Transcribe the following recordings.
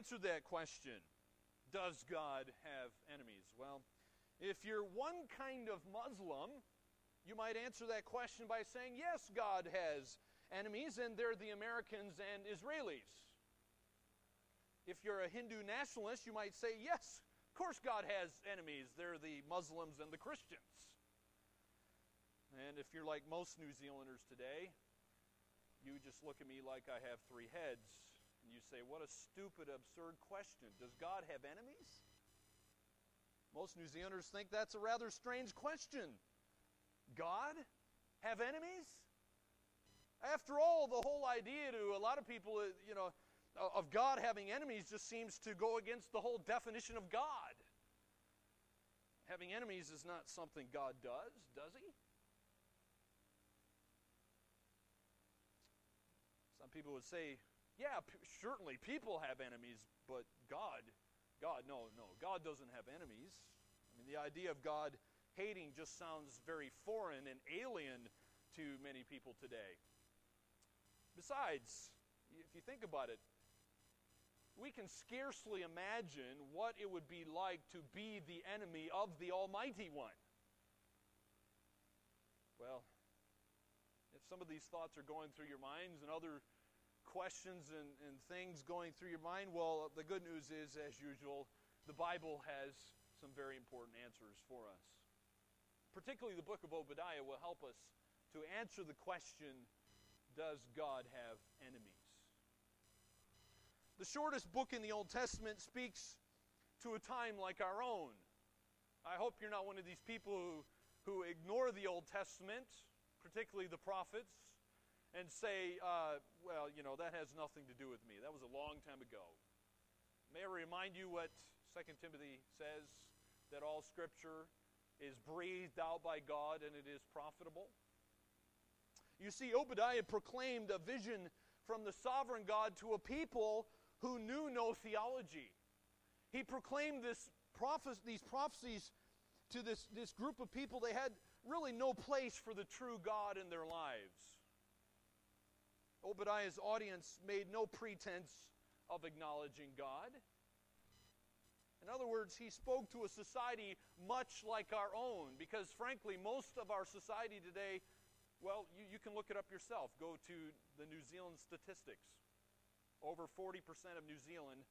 answer that question Does God have enemies? Well, if you're one kind of Muslim, you might answer that question by saying, Yes, God has enemies, and they're the Americans and Israelis. If you're a Hindu nationalist, you might say, Yes, of course God has enemies. They're the Muslims and the Christians. And if you're like most New Zealanders today, you just look at me like I have three heads. And you say, What a stupid, absurd question. Does God have enemies? Most New Zealanders think that's a rather strange question. God have enemies? After all, the whole idea to a lot of people, uh, you know, of God having enemies just seems to go against the whole definition of God. Having enemies is not something God does, does he? Some people would say, yeah, p- certainly people have enemies, but God, God, no, no, God doesn't have enemies. I mean, the idea of God hating just sounds very foreign and alien to many people today. Besides, if you think about it, we can scarcely imagine what it would be like to be the enemy of the Almighty One. Well, if some of these thoughts are going through your minds and other questions and, and things going through your mind, well, the good news is, as usual, the Bible has some very important answers for us. Particularly the book of Obadiah will help us to answer the question Does God have enemies? The shortest book in the Old Testament speaks to a time like our own. I hope you're not one of these people who, who ignore the Old Testament particularly the prophets, and say, uh, well, you know, that has nothing to do with me. That was a long time ago. May I remind you what 2 Timothy says that all Scripture is breathed out by God and it is profitable? You see, Obadiah proclaimed a vision from the sovereign God to a people who knew no theology. He proclaimed this these prophecies to this, this group of people. They had really no place for the true God in their lives. Obadiah's audience made no pretense of acknowledging God. In other words, he spoke to a society much like our own, because frankly, most of our society today, well, you, you can look it up yourself. Go to the New Zealand statistics. Over 40% of New Zealand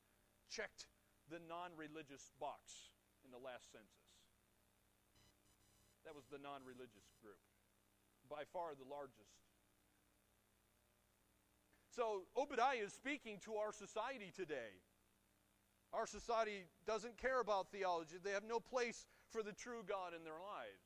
checked the non religious box in the last census. That was the non religious group, by far the largest. So Obadiah is speaking to our society today. Our society doesn't care about theology, they have no place for the true God in their lives.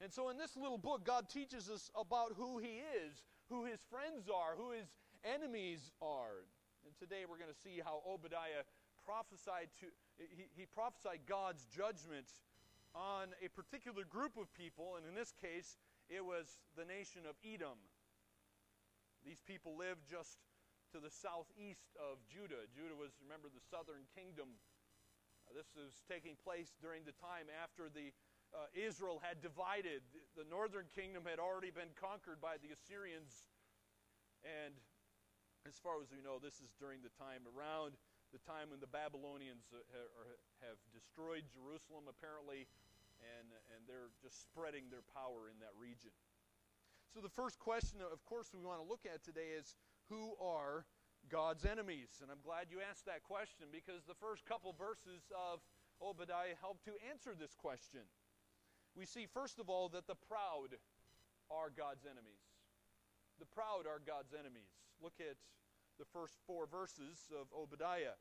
And so, in this little book, God teaches us about who He is, who His friends are, who His enemies are. And today we're going to see how Obadiah prophesied to, he, he prophesied God's judgment on a particular group of people, and in this case, it was the nation of Edom. These people lived just to the southeast of Judah. Judah was, remember, the southern kingdom. Uh, this was taking place during the time after the uh, Israel had divided. The northern kingdom had already been conquered by the Assyrians, and as far as we know, this is during the time around the time when the Babylonians uh, have destroyed Jerusalem, apparently, and, and they're just spreading their power in that region. So, the first question, of course, we want to look at today is who are God's enemies? And I'm glad you asked that question because the first couple verses of Obadiah help to answer this question. We see, first of all, that the proud are God's enemies. The proud are God's enemies. Look at the first four verses of Obadiah.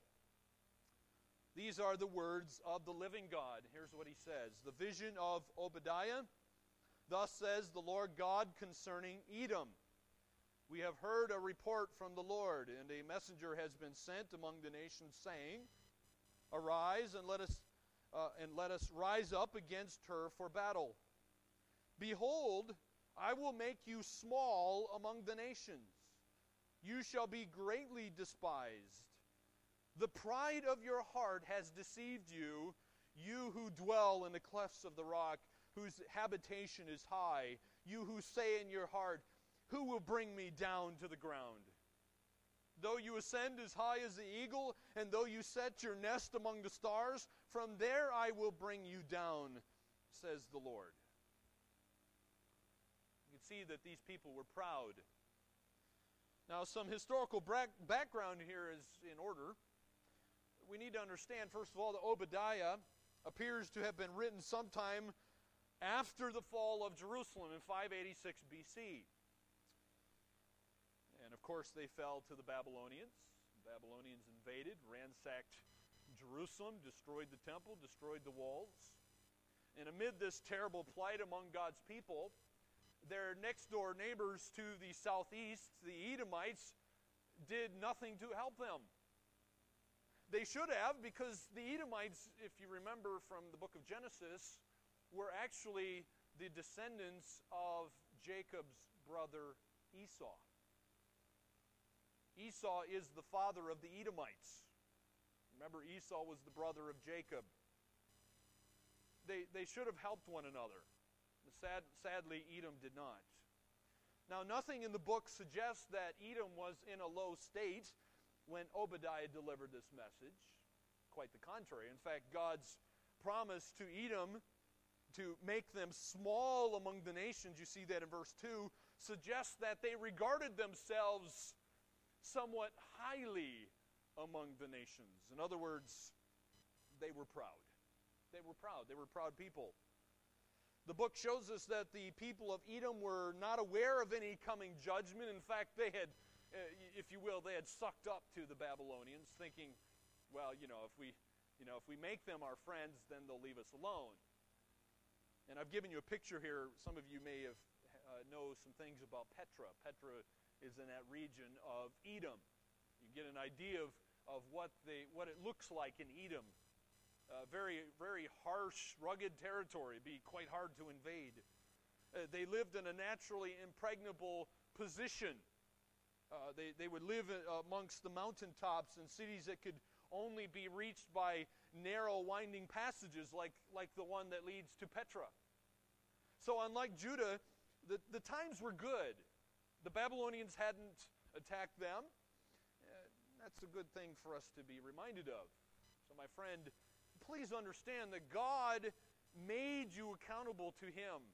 These are the words of the living God. Here's what he says The vision of Obadiah. Thus says the Lord God concerning Edom. We have heard a report from the Lord, and a messenger has been sent among the nations, saying, Arise and let us uh, and let us rise up against her for battle. Behold, I will make you small among the nations you shall be greatly despised. The pride of your heart has deceived you, you who dwell in the clefts of the rock, whose habitation is high, you who say in your heart, Who will bring me down to the ground? Though you ascend as high as the eagle, and though you set your nest among the stars, from there I will bring you down, says the Lord. You can see that these people were proud. Now, some historical background here is in order. We need to understand, first of all, that Obadiah appears to have been written sometime after the fall of Jerusalem in 586 BC. And of course, they fell to the Babylonians. The Babylonians invaded, ransacked Jerusalem, destroyed the temple, destroyed the walls. And amid this terrible plight among God's people, their next door neighbors to the southeast, the Edomites, did nothing to help them. They should have, because the Edomites, if you remember from the book of Genesis, were actually the descendants of Jacob's brother Esau. Esau is the father of the Edomites. Remember, Esau was the brother of Jacob. They, they should have helped one another. Sad, sadly, Edom did not. Now, nothing in the book suggests that Edom was in a low state when Obadiah delivered this message. Quite the contrary. In fact, God's promise to Edom to make them small among the nations, you see that in verse 2, suggests that they regarded themselves somewhat highly among the nations. In other words, they were proud. They were proud. They were proud people. The book shows us that the people of Edom were not aware of any coming judgment. In fact, they had, uh, if you will, they had sucked up to the Babylonians, thinking, well, you know, if we, you know, if we make them our friends, then they'll leave us alone. And I've given you a picture here. Some of you may have uh, know some things about Petra. Petra is in that region of Edom. You get an idea of, of what, they, what it looks like in Edom. Uh, very, very harsh, rugged territory. Be quite hard to invade. Uh, they lived in a naturally impregnable position. Uh, they, they would live amongst the mountaintops and cities that could only be reached by narrow, winding passages like, like the one that leads to Petra. So, unlike Judah, the, the times were good. The Babylonians hadn't attacked them. Uh, that's a good thing for us to be reminded of. So, my friend, please understand that God made you accountable to Him.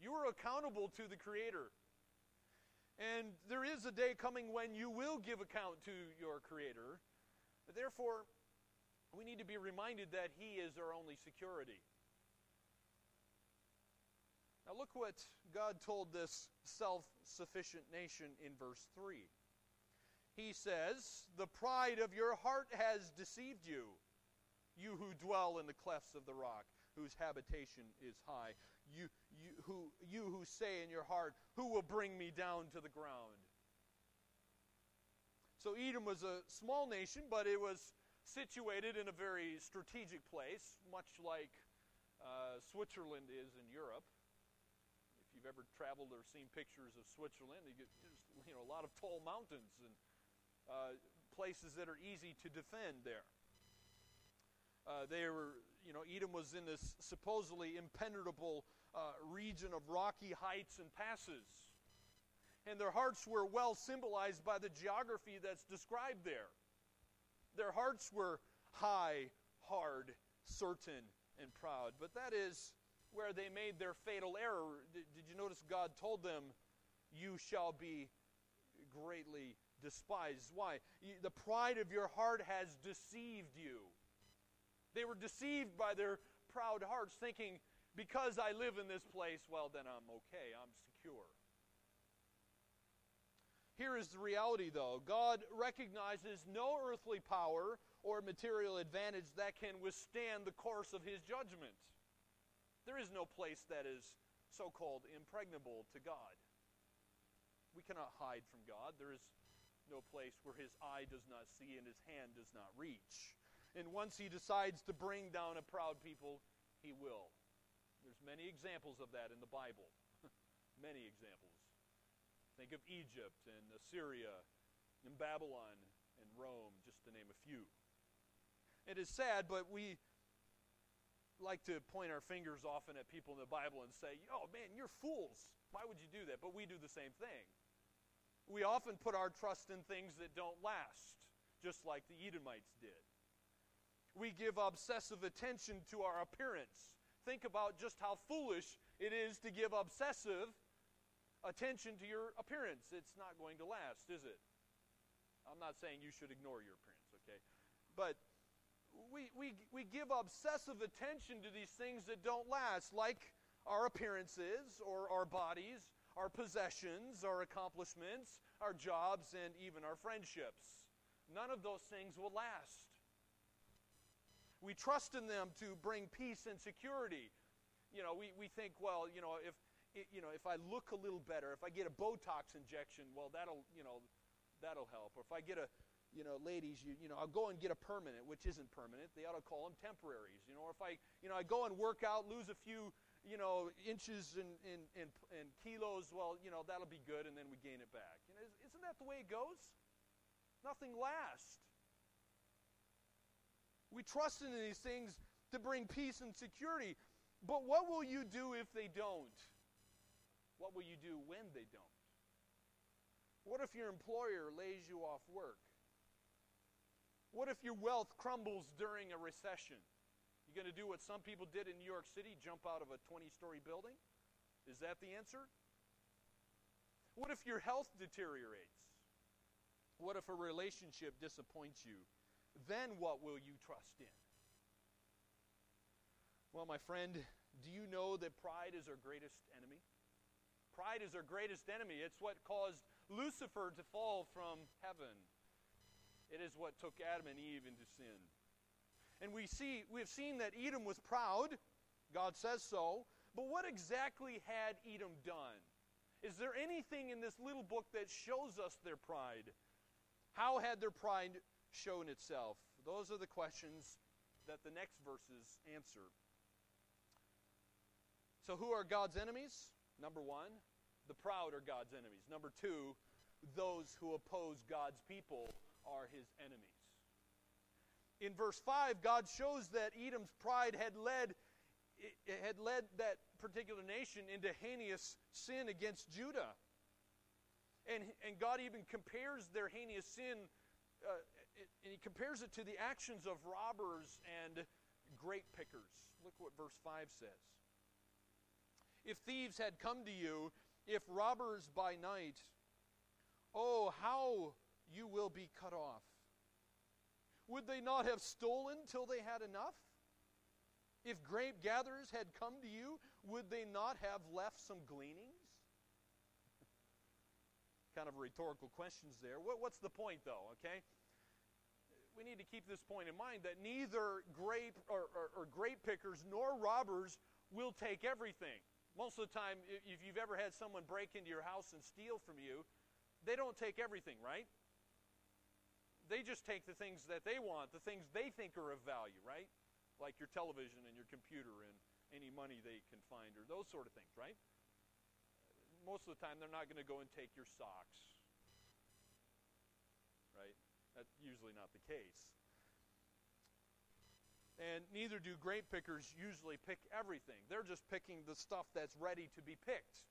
You are accountable to the Creator. And there is a day coming when you will give account to your Creator. Therefore, we need to be reminded that He is our only security. Now, look what God told this self sufficient nation in verse 3. He says, The pride of your heart has deceived you, you who dwell in the clefts of the rock, whose habitation is high. You, you, who, you who say in your heart, Who will bring me down to the ground? So, Edom was a small nation, but it was situated in a very strategic place, much like uh, Switzerland is in Europe If you've ever traveled or seen pictures of Switzerland, you get just, you know a lot of tall mountains and uh, places that are easy to defend there. Uh, they were, you know, Edom was in this supposedly impenetrable uh, region of rocky heights and passes. And their hearts were well symbolized by the geography that's described there. Their hearts were high, hard, certain, and proud. But that is where they made their fatal error. Did, you notice God told them, You shall be greatly despised? Why? The pride of your heart has deceived you. They were deceived by their proud hearts, thinking, Because I live in this place, well, then I'm okay, I'm secure. Here is the reality, though God recognizes no earthly power or material advantage that can withstand the course of his judgment. There is no place that is so called impregnable to God. We cannot hide from God. There is no place where his eye does not see and his hand does not reach. And once he decides to bring down a proud people, he will. There's many examples of that in the Bible. many examples. Think of Egypt and Assyria and Babylon and Rome, just to name a few. It is sad, but we like to point our fingers often at people in the Bible and say, oh man, you're fools. Why would you do that? But we do the same thing. We often put our trust in things that don't last, just like the Edomites did. We give obsessive attention to our appearance. Think about just how foolish it is to give obsessive attention to your appearance. It's not going to last, is it? I'm not saying you should ignore your appearance, okay? But we, we, we give obsessive attention to these things that don't last, like our appearances or our bodies our possessions, our accomplishments, our jobs, and even our friendships. None of those things will last. We trust in them to bring peace and security. You know, we, we think, well, you know, if you know, if I look a little better, if I get a Botox injection, well, that'll, you know, that'll help. Or if I get a, you know, ladies, you, you know, I'll go and get a permanent, which isn't permanent. They ought to call them temporaries. You know, or if I, you know, I go and work out, lose a few you know, inches and, and, and, kilos, well, you know, that'll be good, and then we gain it back. You know, isn't that the way it goes? Nothing lasts. We trust in these things to bring peace and security. But what will you do if they don't? What will you do when they don't? What if your employer lays you off work? What if your wealth crumbles during a recession? You going to do what some people did in New York City, jump out of a 20 story building? Is that the answer? What if your health deteriorates? What if a relationship disappoints you? Then what will you trust in? Well, my friend, do you know that pride is our greatest enemy? Pride is our greatest enemy. It's what caused Lucifer to fall from heaven. It is what took Adam and Eve into sin. And we see we've seen that Edom was proud. God says so. But what exactly had Edom done? Is there anything in this little book that shows us their pride? How had their pride shown itself? Those are the questions that the next verses answer. So, who are God's enemies? Number one, the proud are God's enemies. Number two, those who oppose God's people are his enemies in verse 5, God shows that Edom's pride had led, had led that particular nation into heinous sin against Judah. And, and God even compares their heinous sin, uh, and he compares it to the actions of robbers and grape pickers. Look what verse 5 says. If thieves had come to you, if robbers by night, oh, how you will be cut off. Would they not have stolen till they had enough? If grape gatherers had come to you, would they not have left some gleanings? kind of rhetorical questions there. What, what's the point, though, okay? We need to keep this point in mind that neither grape or, or, or grape pickers nor robbers will take everything. Most of the time, if you've ever had someone break into your house and steal from you, they don't take everything, right? they just take the things that they want, the things they think are of value, right? Like your television and your computer and any money they can find or those sort of things, right? Most of the time, they're not going to go and take your socks, right? That's usually not the case. And neither do grape pickers usually pick everything. They're just picking the stuff that's ready to be picked.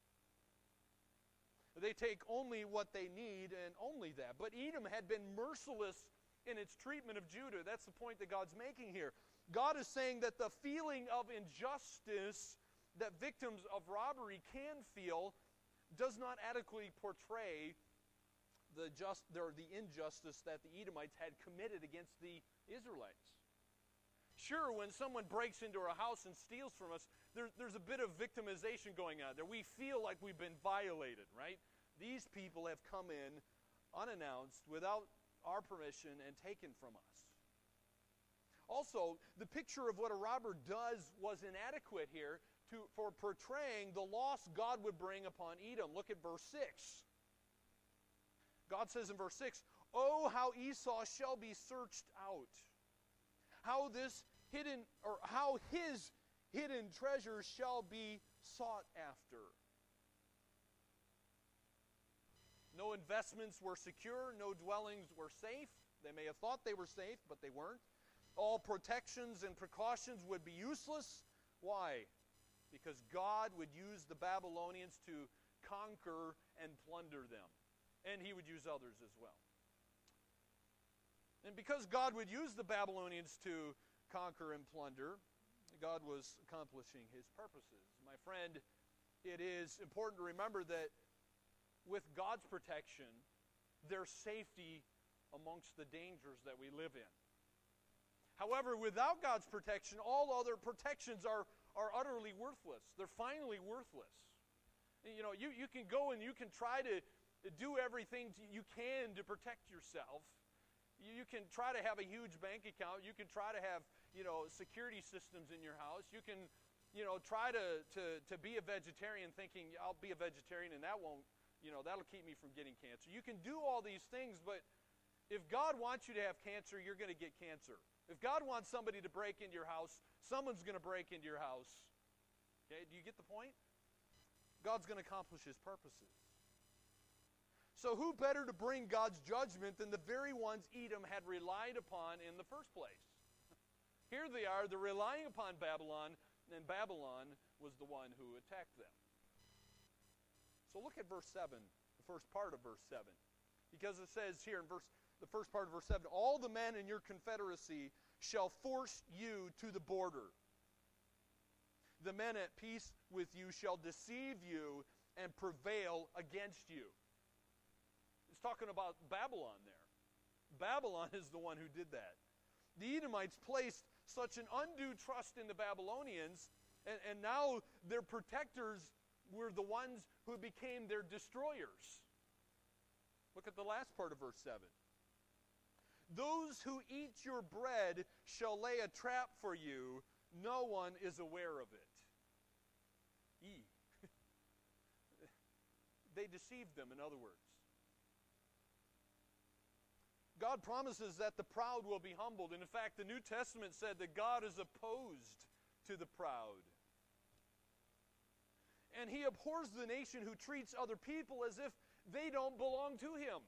They take only what they need and only that. But Edom had been merciless in its treatment of Judah. That's the point that God's making here. God is saying that the feeling of injustice that victims of robbery can feel does not adequately portray the, just, or the injustice that the Edomites had committed against the Israelites. Sure, when someone breaks into our house and steals from us, there, there's a bit of victimization going on there. We feel like we've been violated, right? These people have come in unannounced, without our permission, and taken from us. Also, the picture of what a robber does was inadequate here to, for portraying the loss God would bring upon Edom. Look at verse 6. God says in verse 6, Oh, how Esau shall be searched out how this hidden or how his hidden treasure shall be sought after. No investments were secure, no dwellings were safe. They may have thought they were safe, but they weren't. All protections and precautions would be useless. Why? Because God would use the Babylonians to conquer and plunder them. and he would use others as well. And because God would use the Babylonians to conquer and plunder, God was accomplishing his purposes. My friend, it is important to remember that with God's protection, there's safety amongst the dangers that we live in. However, without God's protection, all other protections are, are utterly worthless. They're finally worthless. You know, you, you can go and you can try to do everything you can to protect yourself. You, can try to have a huge bank account. You can try to have, you know, security systems in your house. You can, you know, try to, to, to be a vegetarian thinking, I'll be a vegetarian and that won't, you know, that'll keep me from getting cancer. You can do all these things, but if God wants you to have cancer, you're going to get cancer. If God wants somebody to break into your house, someone's going to break into your house. Okay, do you get the point? God's going to accomplish his purposes. So, who better to bring God's judgment than the very ones Edom had relied upon in the first place? Here they are, they're relying upon Babylon, and Babylon was the one who attacked them. So, look at verse 7, the first part of verse 7. Because it says here in verse the first part of verse 7 All the men in your confederacy shall force you to the border. The men at peace with you shall deceive you and prevail against you. Talking about Babylon there. Babylon is the one who did that. The Edomites placed such an undue trust in the Babylonians, and, and now their protectors were the ones who became their destroyers. Look at the last part of verse 7. Those who eat your bread shall lay a trap for you. No one is aware of it. E. they deceived them, in other words. God promises that the proud will be humbled. And in fact, the New Testament said that God is opposed to the proud. And he abhors the nation who treats other people as if they don't belong to him.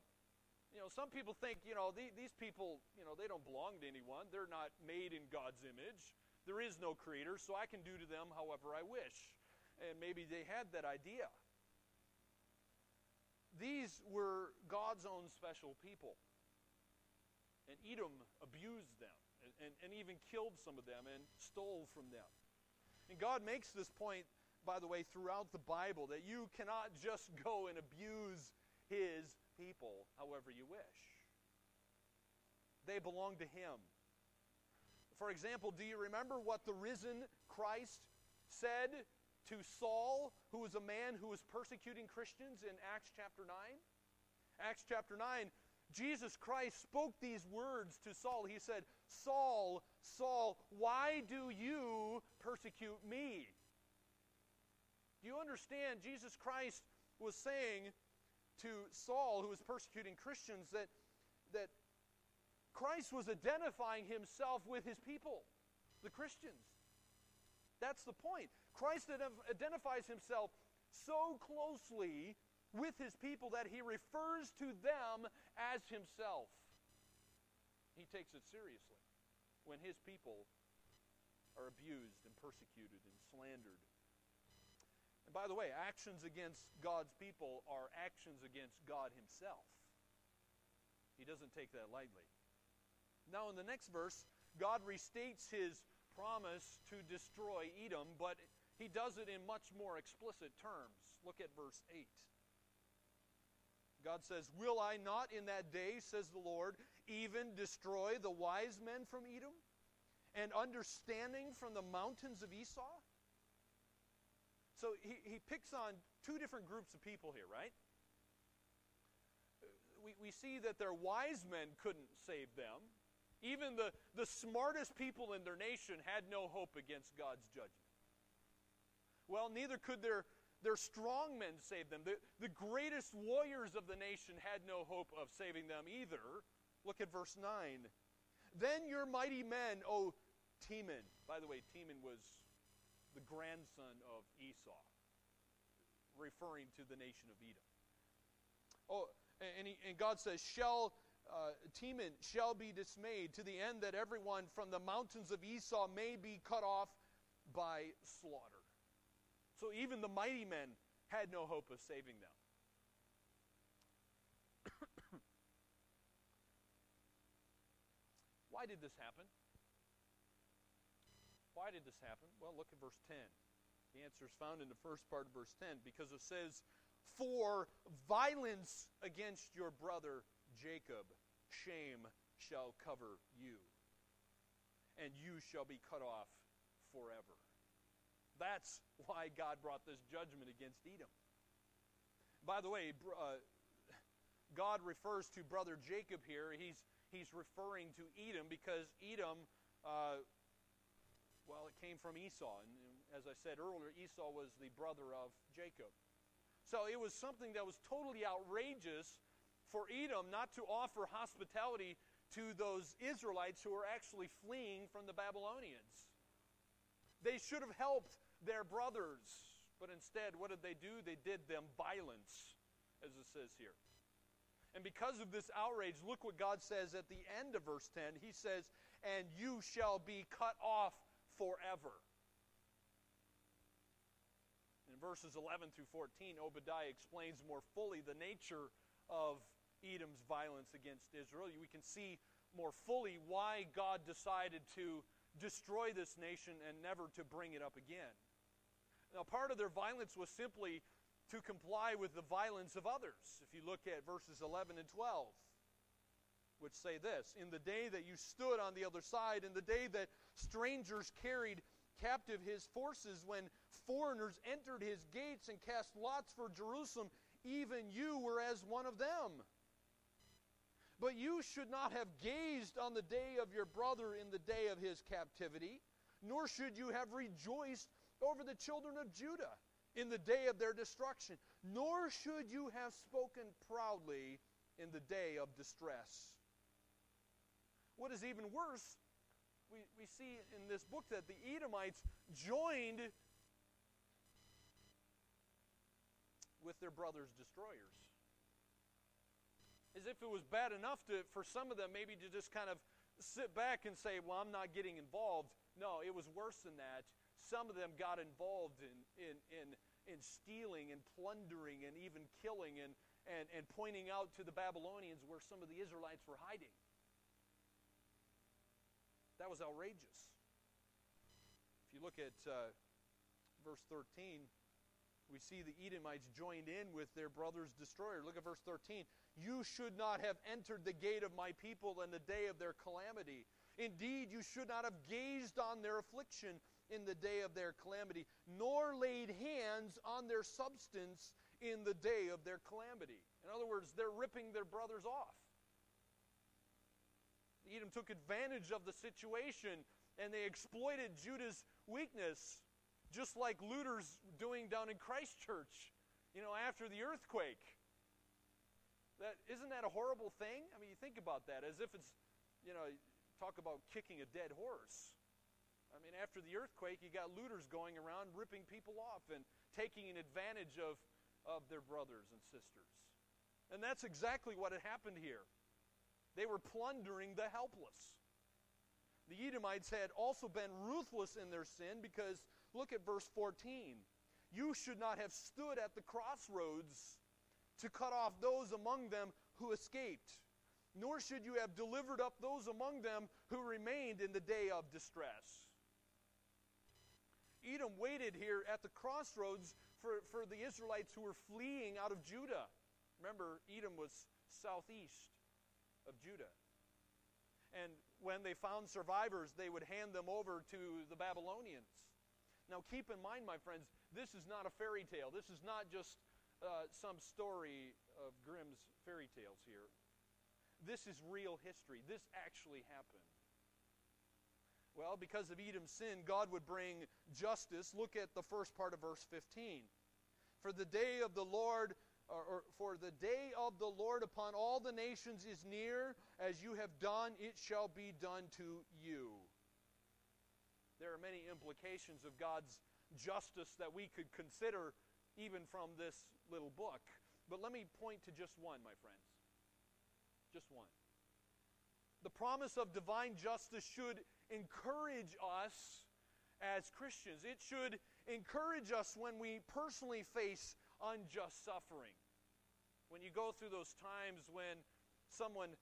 You know, some people think, you know, the, these people, you know, they don't belong to anyone. They're not made in God's image. There is no creator, so I can do to them however I wish. And maybe they had that idea. These were God's own special people. And Edom abused them and, and, and even killed some of them and stole from them. And God makes this point, by the way, throughout the Bible that you cannot just go and abuse his people however you wish. They belong to Him. For example, do you remember what the risen Christ said to Saul, who was a man who was persecuting Christians in Acts chapter 9? Acts chapter 9, Jesus Christ spoke these words to Saul. He said, Saul, Saul, why do you persecute me? Do you understand? Jesus Christ was saying to Saul, who was persecuting Christians, that, that Christ was identifying himself with his people, the Christians. That's the point. Christ identifies himself so closely with his people that he refers to them as himself. He takes it seriously when his people are abused and persecuted and slandered and by the way, actions against God's people are actions against God Himself. He doesn't take that lightly. Now, in the next verse, God restates His promise to destroy Edom, but He does it in much more explicit terms. Look at verse 8. God says, Will I not in that day, says the Lord, even destroy the wise men from Edom and understanding from the mountains of Esau? So he, he picks on two different groups of people here, right? We, we see that their wise men couldn't save them. Even the, the smartest people in their nation had no hope against God's judgment. Well, neither could their, their strong men saved them. The, the greatest warriors of the nation had no hope of saving them either. Look at verse 9. Then your mighty men, O Teman. By the way, Teman was the grandson of Esau, referring to the nation of Edom. Oh, and, he, and God says, Shall uh, Teman shall be dismayed to the end that everyone from the mountains of Esau may be cut off by slaughter. So even the mighty men had no hope of saving them. Why did this happen? Why did this happen? Well, look at verse 10. The answer is found in the first part of verse 10 because it says, For violence against your brother Jacob, shame shall cover you, and you shall be cut off forever. That's why God brought this judgment against Edom. By the way, uh, God refers to brother Jacob here. He's, he's referring to Edom because Edom, uh, well, it came from Esau. And as I said earlier, Esau was the brother of Jacob. So it was something that was totally outrageous for Edom not to offer hospitality to those Israelites who were actually fleeing from the Babylonians. They should have helped their brothers. But instead, what did they do? They did them violence, as it says here. And because of this outrage, look what God says at the end of verse 10. He says, And you shall be cut off forever. In verses 11 through 14, Obadiah explains more fully the nature of Edom's violence against Israel. We can see more fully why God decided to destroy this nation and never to bring it up again. Now, part of their violence was simply to comply with the violence of others. If you look at verses 11 and 12, which say this In the day that you stood on the other side, in the day that strangers carried captive his forces, when foreigners entered his gates and cast lots for Jerusalem, even you were as one of them. But you should not have gazed on the day of your brother in the day of his captivity, nor should you have rejoiced over the children of Judah in the day of their destruction, nor should you have spoken proudly in the day of distress. What is even worse, we, we see in this book that the Edomites joined with their brother's destroyers. As if it was bad enough to, for some of them maybe to just kind of sit back and say, Well, I'm not getting involved. No, it was worse than that some of them got involved in, in, in, in stealing and plundering and even killing and, and, and pointing out to the Babylonians where some of the Israelites were hiding. That was outrageous. If you look at uh, verse 13, we see the Edomites joined in with their brother's destroyer. Look at verse 13. You should not have entered the gate of my people in the day of their calamity. Indeed, you should not have gazed on their affliction in the day of their calamity, nor laid hands on their substance in the day of their calamity. In other words, they're ripping their brothers off. Edom took advantage of the situation and they exploited Judah's weakness, just like looters doing down in Christchurch, you know, after the earthquake. That isn't that a horrible thing? I mean, you think about that as if it's, you know, talk about kicking a dead horse. I mean, after the earthquake, you got looters going around ripping people off and taking advantage of, of their brothers and sisters. And that's exactly what had happened here. They were plundering the helpless. The Edomites had also been ruthless in their sin because look at verse 14. You should not have stood at the crossroads to cut off those among them who escaped, nor should you have delivered up those among them who remained in the day of distress. Edom waited here at the crossroads for, for the Israelites who were fleeing out of Judah. Remember, Edom was southeast of Judah. And when they found survivors, they would hand them over to the Babylonians. Now, keep in mind, my friends, this is not a fairy tale. This is not just uh, some story of Grimm's fairy tales here. This is real history. This actually happened. Well, because of Edom's sin, God would bring justice. Look at the first part of verse 15. For the day of the Lord, or, or, for the day of the Lord upon all the nations is near, as you have done, it shall be done to you. There are many implications of God's justice that we could consider even from this little book. But let me point to just one, my friends. Just one. The promise of divine justice should encourage us as Christians. It should encourage us when we personally face unjust suffering. When you go through those times when someone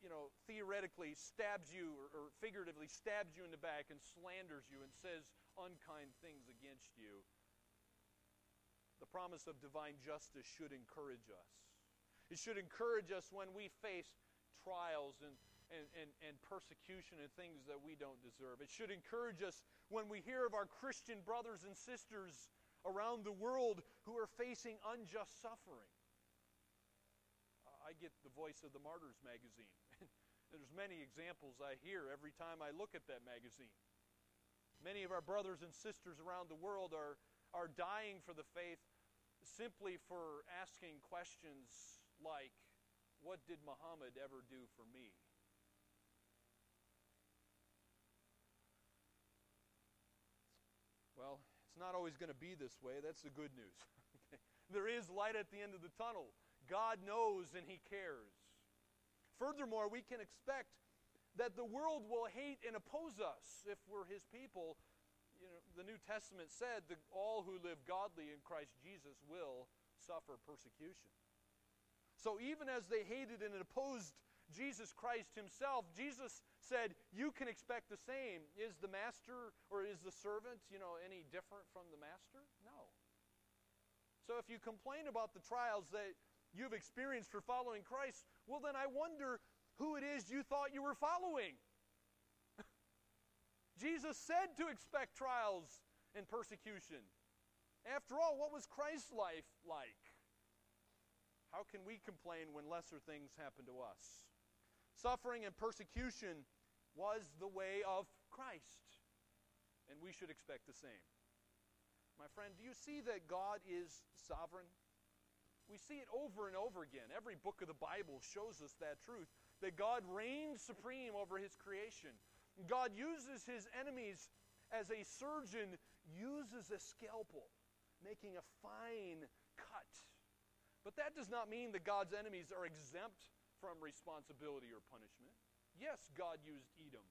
you know, theoretically stabs you or, or figuratively stabs you in the back and slanders you and says unkind things against you, the promise of divine justice should encourage us. It should encourage us when we face trials and, and, and, and, persecution and things that we don't deserve. It should encourage us when we hear of our Christian brothers and sisters around the world who are facing unjust suffering. I get the Voice of the Martyrs magazine. There's many examples I hear every time I look at that magazine. Many of our brothers and sisters around the world are, are dying for the faith simply for asking questions like, What did Muhammad ever do for me? Well, it's not always going to be this way. That's the good news. there is light at the end of the tunnel. God knows and He cares. Furthermore, we can expect that the world will hate and oppose us if we're His people. You know, the New Testament said that all who live godly in Christ Jesus will suffer persecution. So even as they hated and opposed Jesus Christ himself, Jesus said, You can expect the same. Is the master or is the servant, you know, any different from the master? No. So if you complain about the trials that you've experienced for following Christ, well, then I wonder who it is you thought you were following. Jesus said to expect trials and persecution. After all, what was Christ's life like? How can we complain when lesser things happen to us? Suffering and persecution was the way of Christ, and we should expect the same. My friend, do you see that God is sovereign? We see it over and over again. Every book of the Bible shows us that truth that God reigns supreme over his creation. God uses his enemies as a surgeon uses a scalpel, making a fine cut. But that does not mean that God's enemies are exempt from responsibility or punishment. Yes, God used Edom.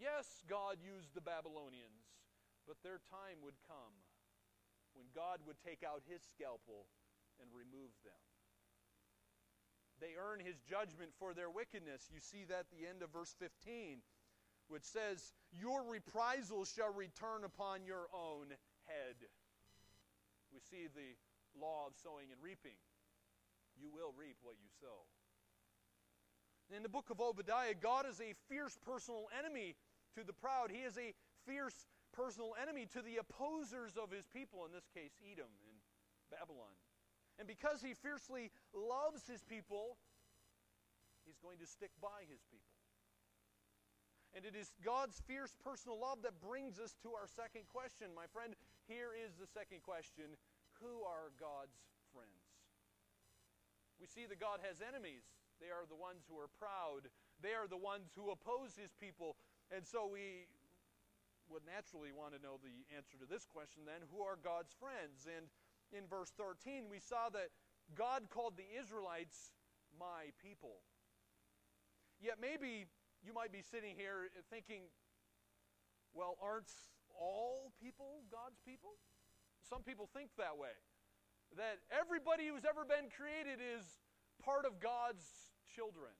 Yes, God used the Babylonians. But their time would come when God would take out his scalpel and remove them. They earn his judgment for their wickedness. You see that at the end of verse 15, which says, Your reprisal shall return upon your own head. We see the law of sowing and reaping. You will reap what you sow. In the book of Obadiah, God is a fierce personal enemy to the proud. He is a fierce personal enemy to the opposers of his people, in this case, Edom and Babylon. And because he fiercely loves his people, he's going to stick by his people. And it is God's fierce personal love that brings us to our second question. My friend, here is the second question Who are God's friends? We see that God has enemies. They are the ones who are proud, they are the ones who oppose his people. And so we would naturally want to know the answer to this question then who are God's friends? And in verse 13, we saw that God called the Israelites my people. Yet maybe you might be sitting here thinking, well, aren't all people God's people? Some people think that way. That everybody who's ever been created is part of God's children.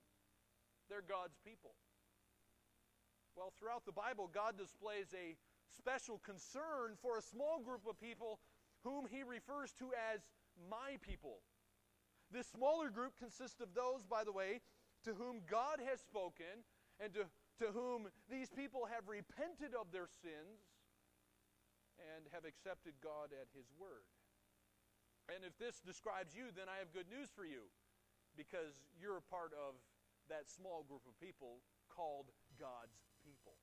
They're God's people. Well, throughout the Bible, God displays a special concern for a small group of people whom he refers to as my people. This smaller group consists of those, by the way, to whom God has spoken and to, to whom these people have repented of their sins and have accepted God at his word. And if this describes you, then I have good news for you because you're a part of that small group of people called God's people.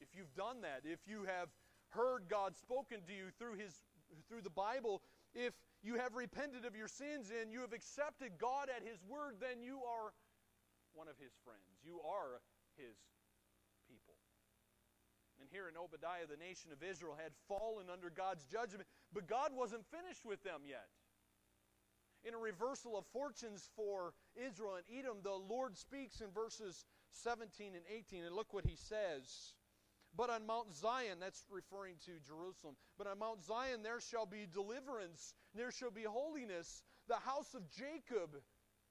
If you've done that, if you have heard God spoken to you through his through the Bible, if you have repented of your sins and you have accepted God at His word, then you are one of His friends. You are His people. And here in Obadiah, the nation of Israel had fallen under God's judgment, but God wasn't finished with them yet. In a reversal of fortunes for Israel and Edom, the Lord speaks in verses 17 and 18, and look what He says. But on Mount Zion, that's referring to Jerusalem, but on Mount Zion there shall be deliverance, there shall be holiness. The house of Jacob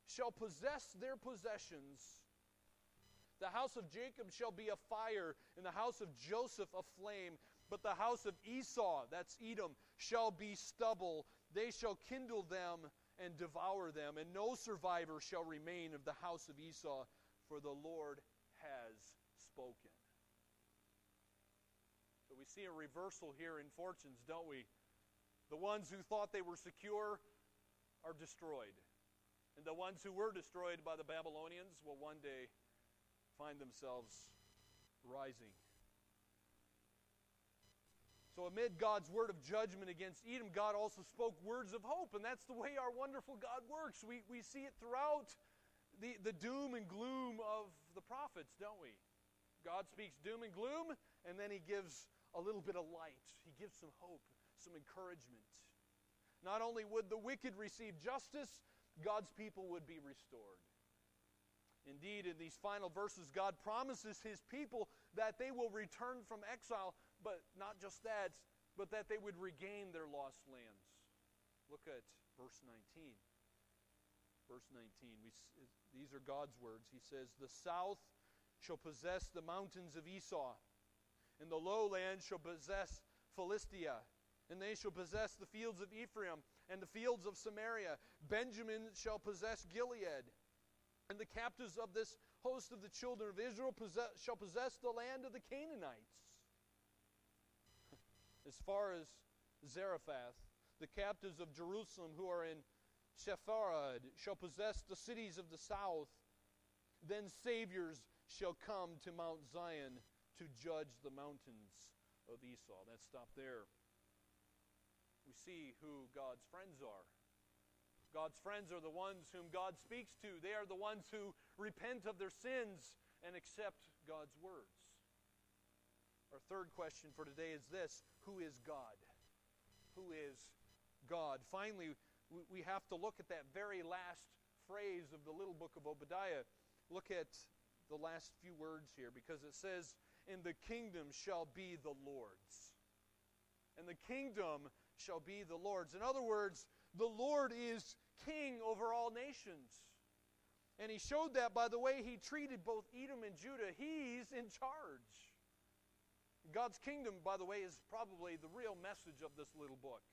shall possess their possessions, The house of Jacob shall be a fire, and the house of Joseph a flame. But the house of Esau, that's Edom, shall be stubble. They shall kindle them and devour them, and no survivor shall remain of the house of Esau, for the Lord has spoken. So we see a reversal here in fortunes, don't we? The ones who thought they were secure are destroyed. And the ones who were destroyed by the Babylonians will one day find themselves rising. So, amid God's word of judgment against Edom, God also spoke words of hope, and that's the way our wonderful God works. We, we see it throughout the, the doom and gloom of the prophets, don't we? God speaks doom and gloom, and then He gives a little bit of light. He gives some hope, some encouragement. Not only would the wicked receive justice, God's people would be restored. Indeed, in these final verses, God promises his people that they will return from exile, but not just that, but that they would regain their lost lands. Look at verse 19. Verse 19. We, these are God's words. He says, The south shall possess the mountains of Esau, and the lowland shall possess Philistia, and they shall possess the fields of Ephraim and the fields of Samaria. Benjamin shall possess Gilead and the captives of this host of the children of Israel possess, shall possess the land of the Canaanites. As far as Zarephath, the captives of Jerusalem who are in Sepharad shall possess the cities of the south. Then saviors shall come to Mount Zion to judge the mountains of Esau. Let's stop there. We see who God's friends are. God's friends are the ones whom God speaks to. They are the ones who repent of their sins and accept God's words. Our third question for today is this Who is God? Who is God? Finally, we have to look at that very last phrase of the little book of Obadiah. Look at the last few words here because it says, And the kingdom shall be the Lord's. And the kingdom shall be the Lord's. In other words, the Lord is king over all nations. And he showed that by the way he treated both Edom and Judah. He's in charge. God's kingdom, by the way, is probably the real message of this little book.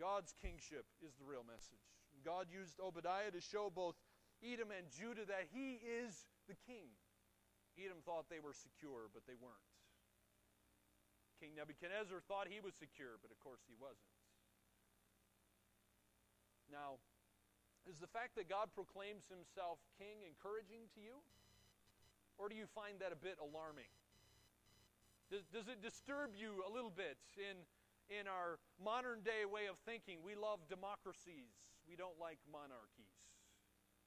God's kingship is the real message. God used Obadiah to show both Edom and Judah that he is the king. Edom thought they were secure, but they weren't. King Nebuchadnezzar thought he was secure, but of course he wasn't. Now, is the fact that God proclaims himself king encouraging to you? Or do you find that a bit alarming? Does, does it disturb you a little bit in, in our modern day way of thinking? We love democracies, we don't like monarchies.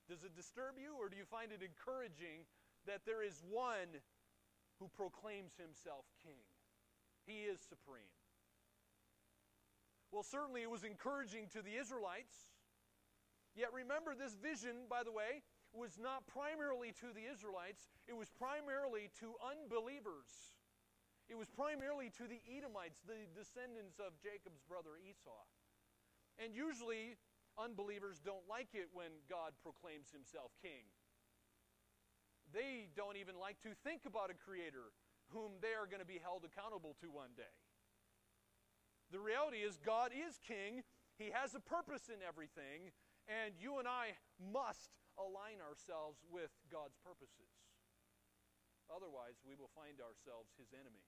Does it disturb you, or do you find it encouraging that there is one who proclaims himself king? He is supreme. Well, certainly it was encouraging to the Israelites. Yet remember, this vision, by the way, was not primarily to the Israelites, it was primarily to unbelievers. It was primarily to the Edomites, the descendants of Jacob's brother Esau. And usually, unbelievers don't like it when God proclaims himself king. They don't even like to think about a creator whom they are going to be held accountable to one day. The reality is, God is king, He has a purpose in everything, and you and I must align ourselves with God's purposes. Otherwise, we will find ourselves his enemy.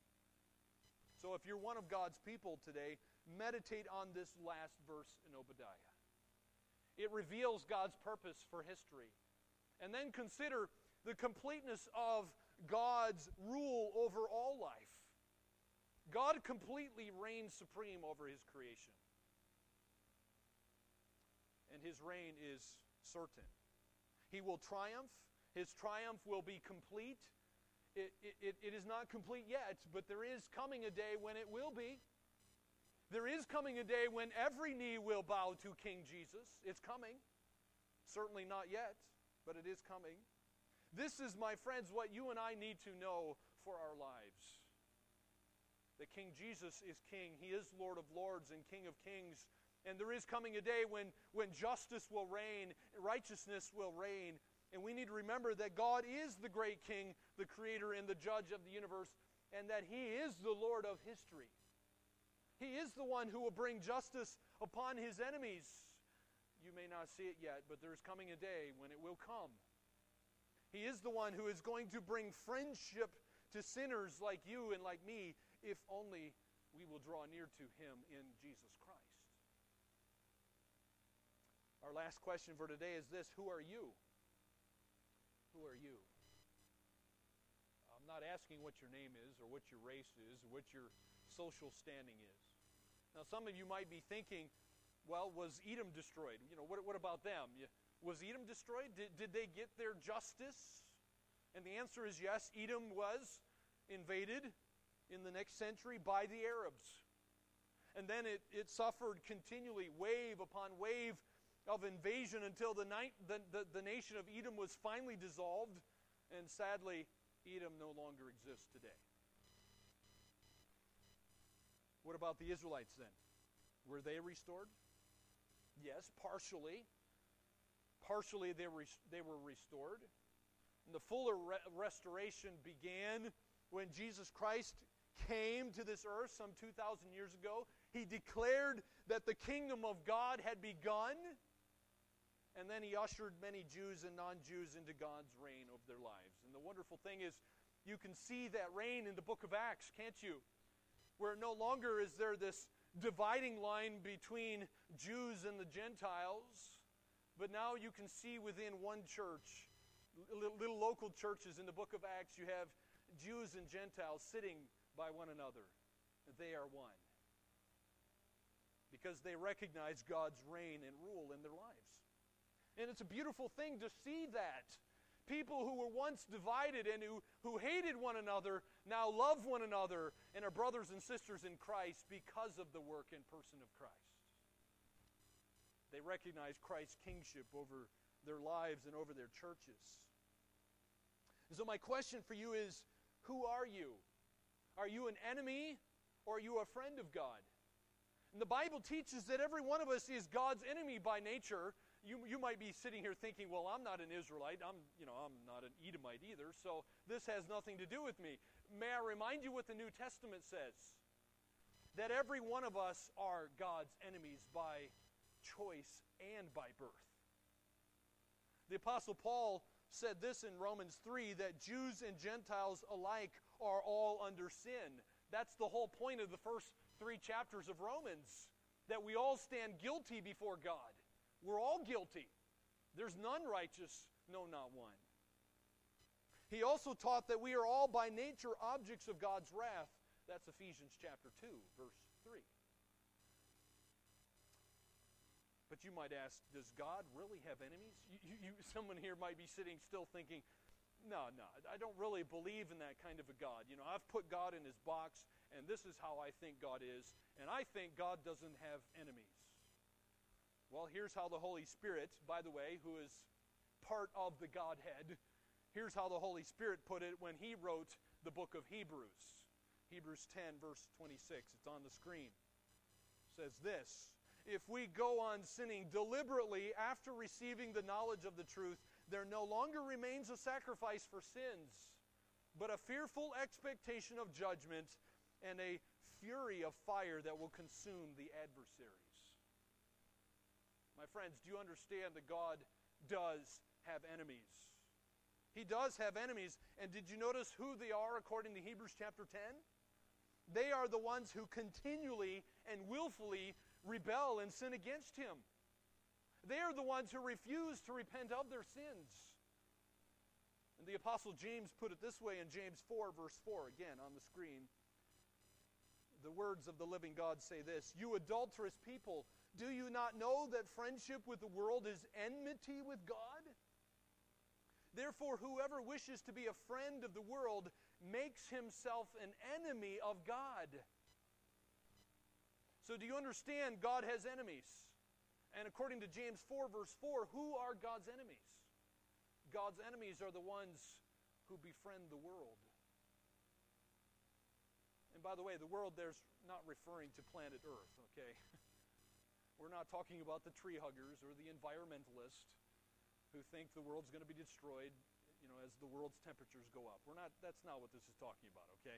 So if you're one of God's people today, meditate on this last verse in Obadiah. It reveals God's purpose for history. And then consider the completeness of God's rule over all life. God completely reigns supreme over his creation and his reign is certain. He will triumph. His triumph will be complete. It, it, it is not complete yet, but there is coming a day when it will be. There is coming a day when every knee will bow to King Jesus. It's coming. Certainly not yet, but it is coming. This is, my friends, what you and I need to know for our lives. That King Jesus is King. He is Lord of Lords and King of Kings. And there is coming a day when, when justice will reign, righteousness will reign, And we need to remember that God is the great king, the creator, and the judge of the universe, and that he is the Lord of history. He is the one who will bring justice upon his enemies. You may not see it yet, but there's coming a day when it will come. He is the one who is going to bring friendship to sinners like you and like me, if only we will draw near to him in Jesus Christ. Our last question for today is this Who are you? Who are you? Not asking what your name is, or what your race is, or what your social standing is. Now, some of you might be thinking, well, was Edom destroyed? You know, what, what about them? Was Edom destroyed? Did, did they get their justice? And the answer is yes, Edom was invaded in the next century by the Arabs. And then it, it suffered continually, wave upon wave of invasion until the, night, the, the, the nation of Edom was finally dissolved. And sadly, Edom no longer exists today. What about the Israelites then? Were they restored? Yes, partially. Partially they were, they were restored. And the fuller re- restoration began when Jesus Christ came to this earth some 2,000 years ago. He declared that the kingdom of God had begun. And then he ushered many Jews and non Jews into God's reign over their lives. And the wonderful thing is, you can see that reign in the book of Acts, can't you? Where no longer is there this dividing line between Jews and the Gentiles, but now you can see within one church, little local churches in the book of Acts, you have Jews and Gentiles sitting by one another. They are one. Because they recognize God's reign and rule in their lives. And it's a beautiful thing to see that. People who were once divided and who, who hated one another now love one another and are brothers and sisters in Christ because of the work and person of Christ. They recognize Christ's kingship over their lives and over their churches. And so, my question for you is who are you? Are you an enemy or are you a friend of God? And the Bible teaches that every one of us is God's enemy by nature, you, you might be sitting here thinking, well, I'm not an Israelite. I'm, you know, I'm not an Edomite either, so this has nothing to do with me. May I remind you what the New Testament says? That every one of us are God's enemies by choice and by birth. The Apostle Paul said this in Romans 3 that Jews and Gentiles alike are all under sin. That's the whole point of the first three chapters of Romans, that we all stand guilty before God. We're all guilty. There's none righteous, no, not one. He also taught that we are all by nature objects of God's wrath. That's Ephesians chapter 2, verse 3. But you might ask, does God really have enemies? You, you, someone here might be sitting still thinking, no, no, I don't really believe in that kind of a God. You know, I've put God in his box, and this is how I think God is, and I think God doesn't have enemies. Well, here's how the Holy Spirit, by the way, who is part of the Godhead, here's how the Holy Spirit put it when he wrote the book of Hebrews. Hebrews 10, verse 26. It's on the screen. It says this If we go on sinning deliberately after receiving the knowledge of the truth, there no longer remains a sacrifice for sins, but a fearful expectation of judgment and a fury of fire that will consume the adversary. My friends, do you understand that God does have enemies? He does have enemies. And did you notice who they are according to Hebrews chapter 10? They are the ones who continually and willfully rebel and sin against Him. They are the ones who refuse to repent of their sins. And the Apostle James put it this way in James 4, verse 4, again on the screen. The words of the living God say this You adulterous people, do you not know that friendship with the world is enmity with God? Therefore, whoever wishes to be a friend of the world makes himself an enemy of God. So, do you understand God has enemies? And according to James 4, verse 4, who are God's enemies? God's enemies are the ones who befriend the world. And by the way, the world there's not referring to planet Earth, okay? We're not talking about the tree huggers or the environmentalists. who think the world's going to be destroyed, you know, as the world's temperatures go up. We're not that's not what this is talking about, okay?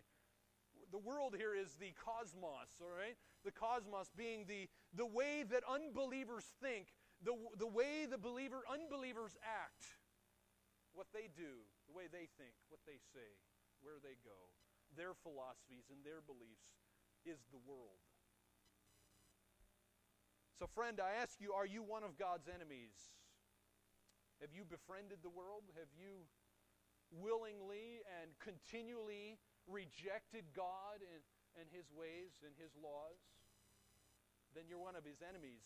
The world here is the cosmos, all right? The cosmos being the the way that unbelievers think, the the way the believer unbelievers act, what they do, the way they think, what they say, where they go, their philosophies and their beliefs is the world. So, friend, I ask you, are you one of God's enemies? Have you befriended the world? Have you willingly and continually rejected God and, and His ways and His laws? Then you're one of His enemies.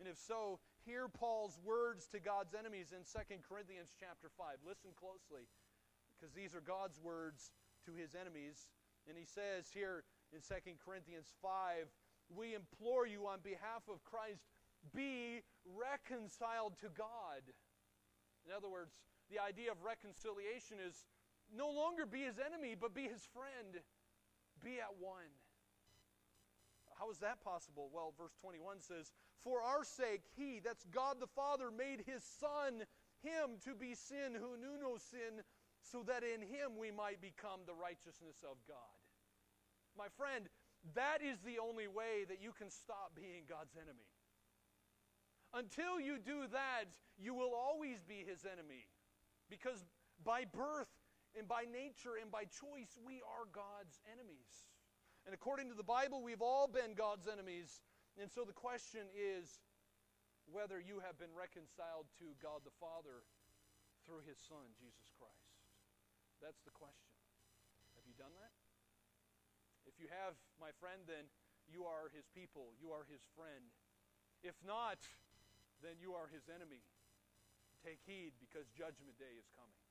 And if so, hear Paul's words to God's enemies in 2 Corinthians chapter 5. Listen closely, because these are God's words to his enemies. And he says here in 2 Corinthians 5 we implore you on behalf of Christ, be reconciled to God. In other words, the idea of reconciliation is no longer be his enemy, but be his friend. Be at one. How is that possible? Well, verse 21 says, For our sake, he, that's God the Father, made his Son, him to be sin who knew no sin, so that in him we might become the righteousness of God. My friend, that is the only way that you can stop being God's enemy. Until you do that, you will always be his enemy. Because by birth and by nature and by choice, we are God's enemies. And according to the Bible, we've all been God's enemies. And so the question is whether you have been reconciled to God the Father through his Son, Jesus Christ. That's the question. Have you done that? You have, my friend, then you are his people, you are his friend. If not, then you are his enemy. Take heed because judgment day is coming.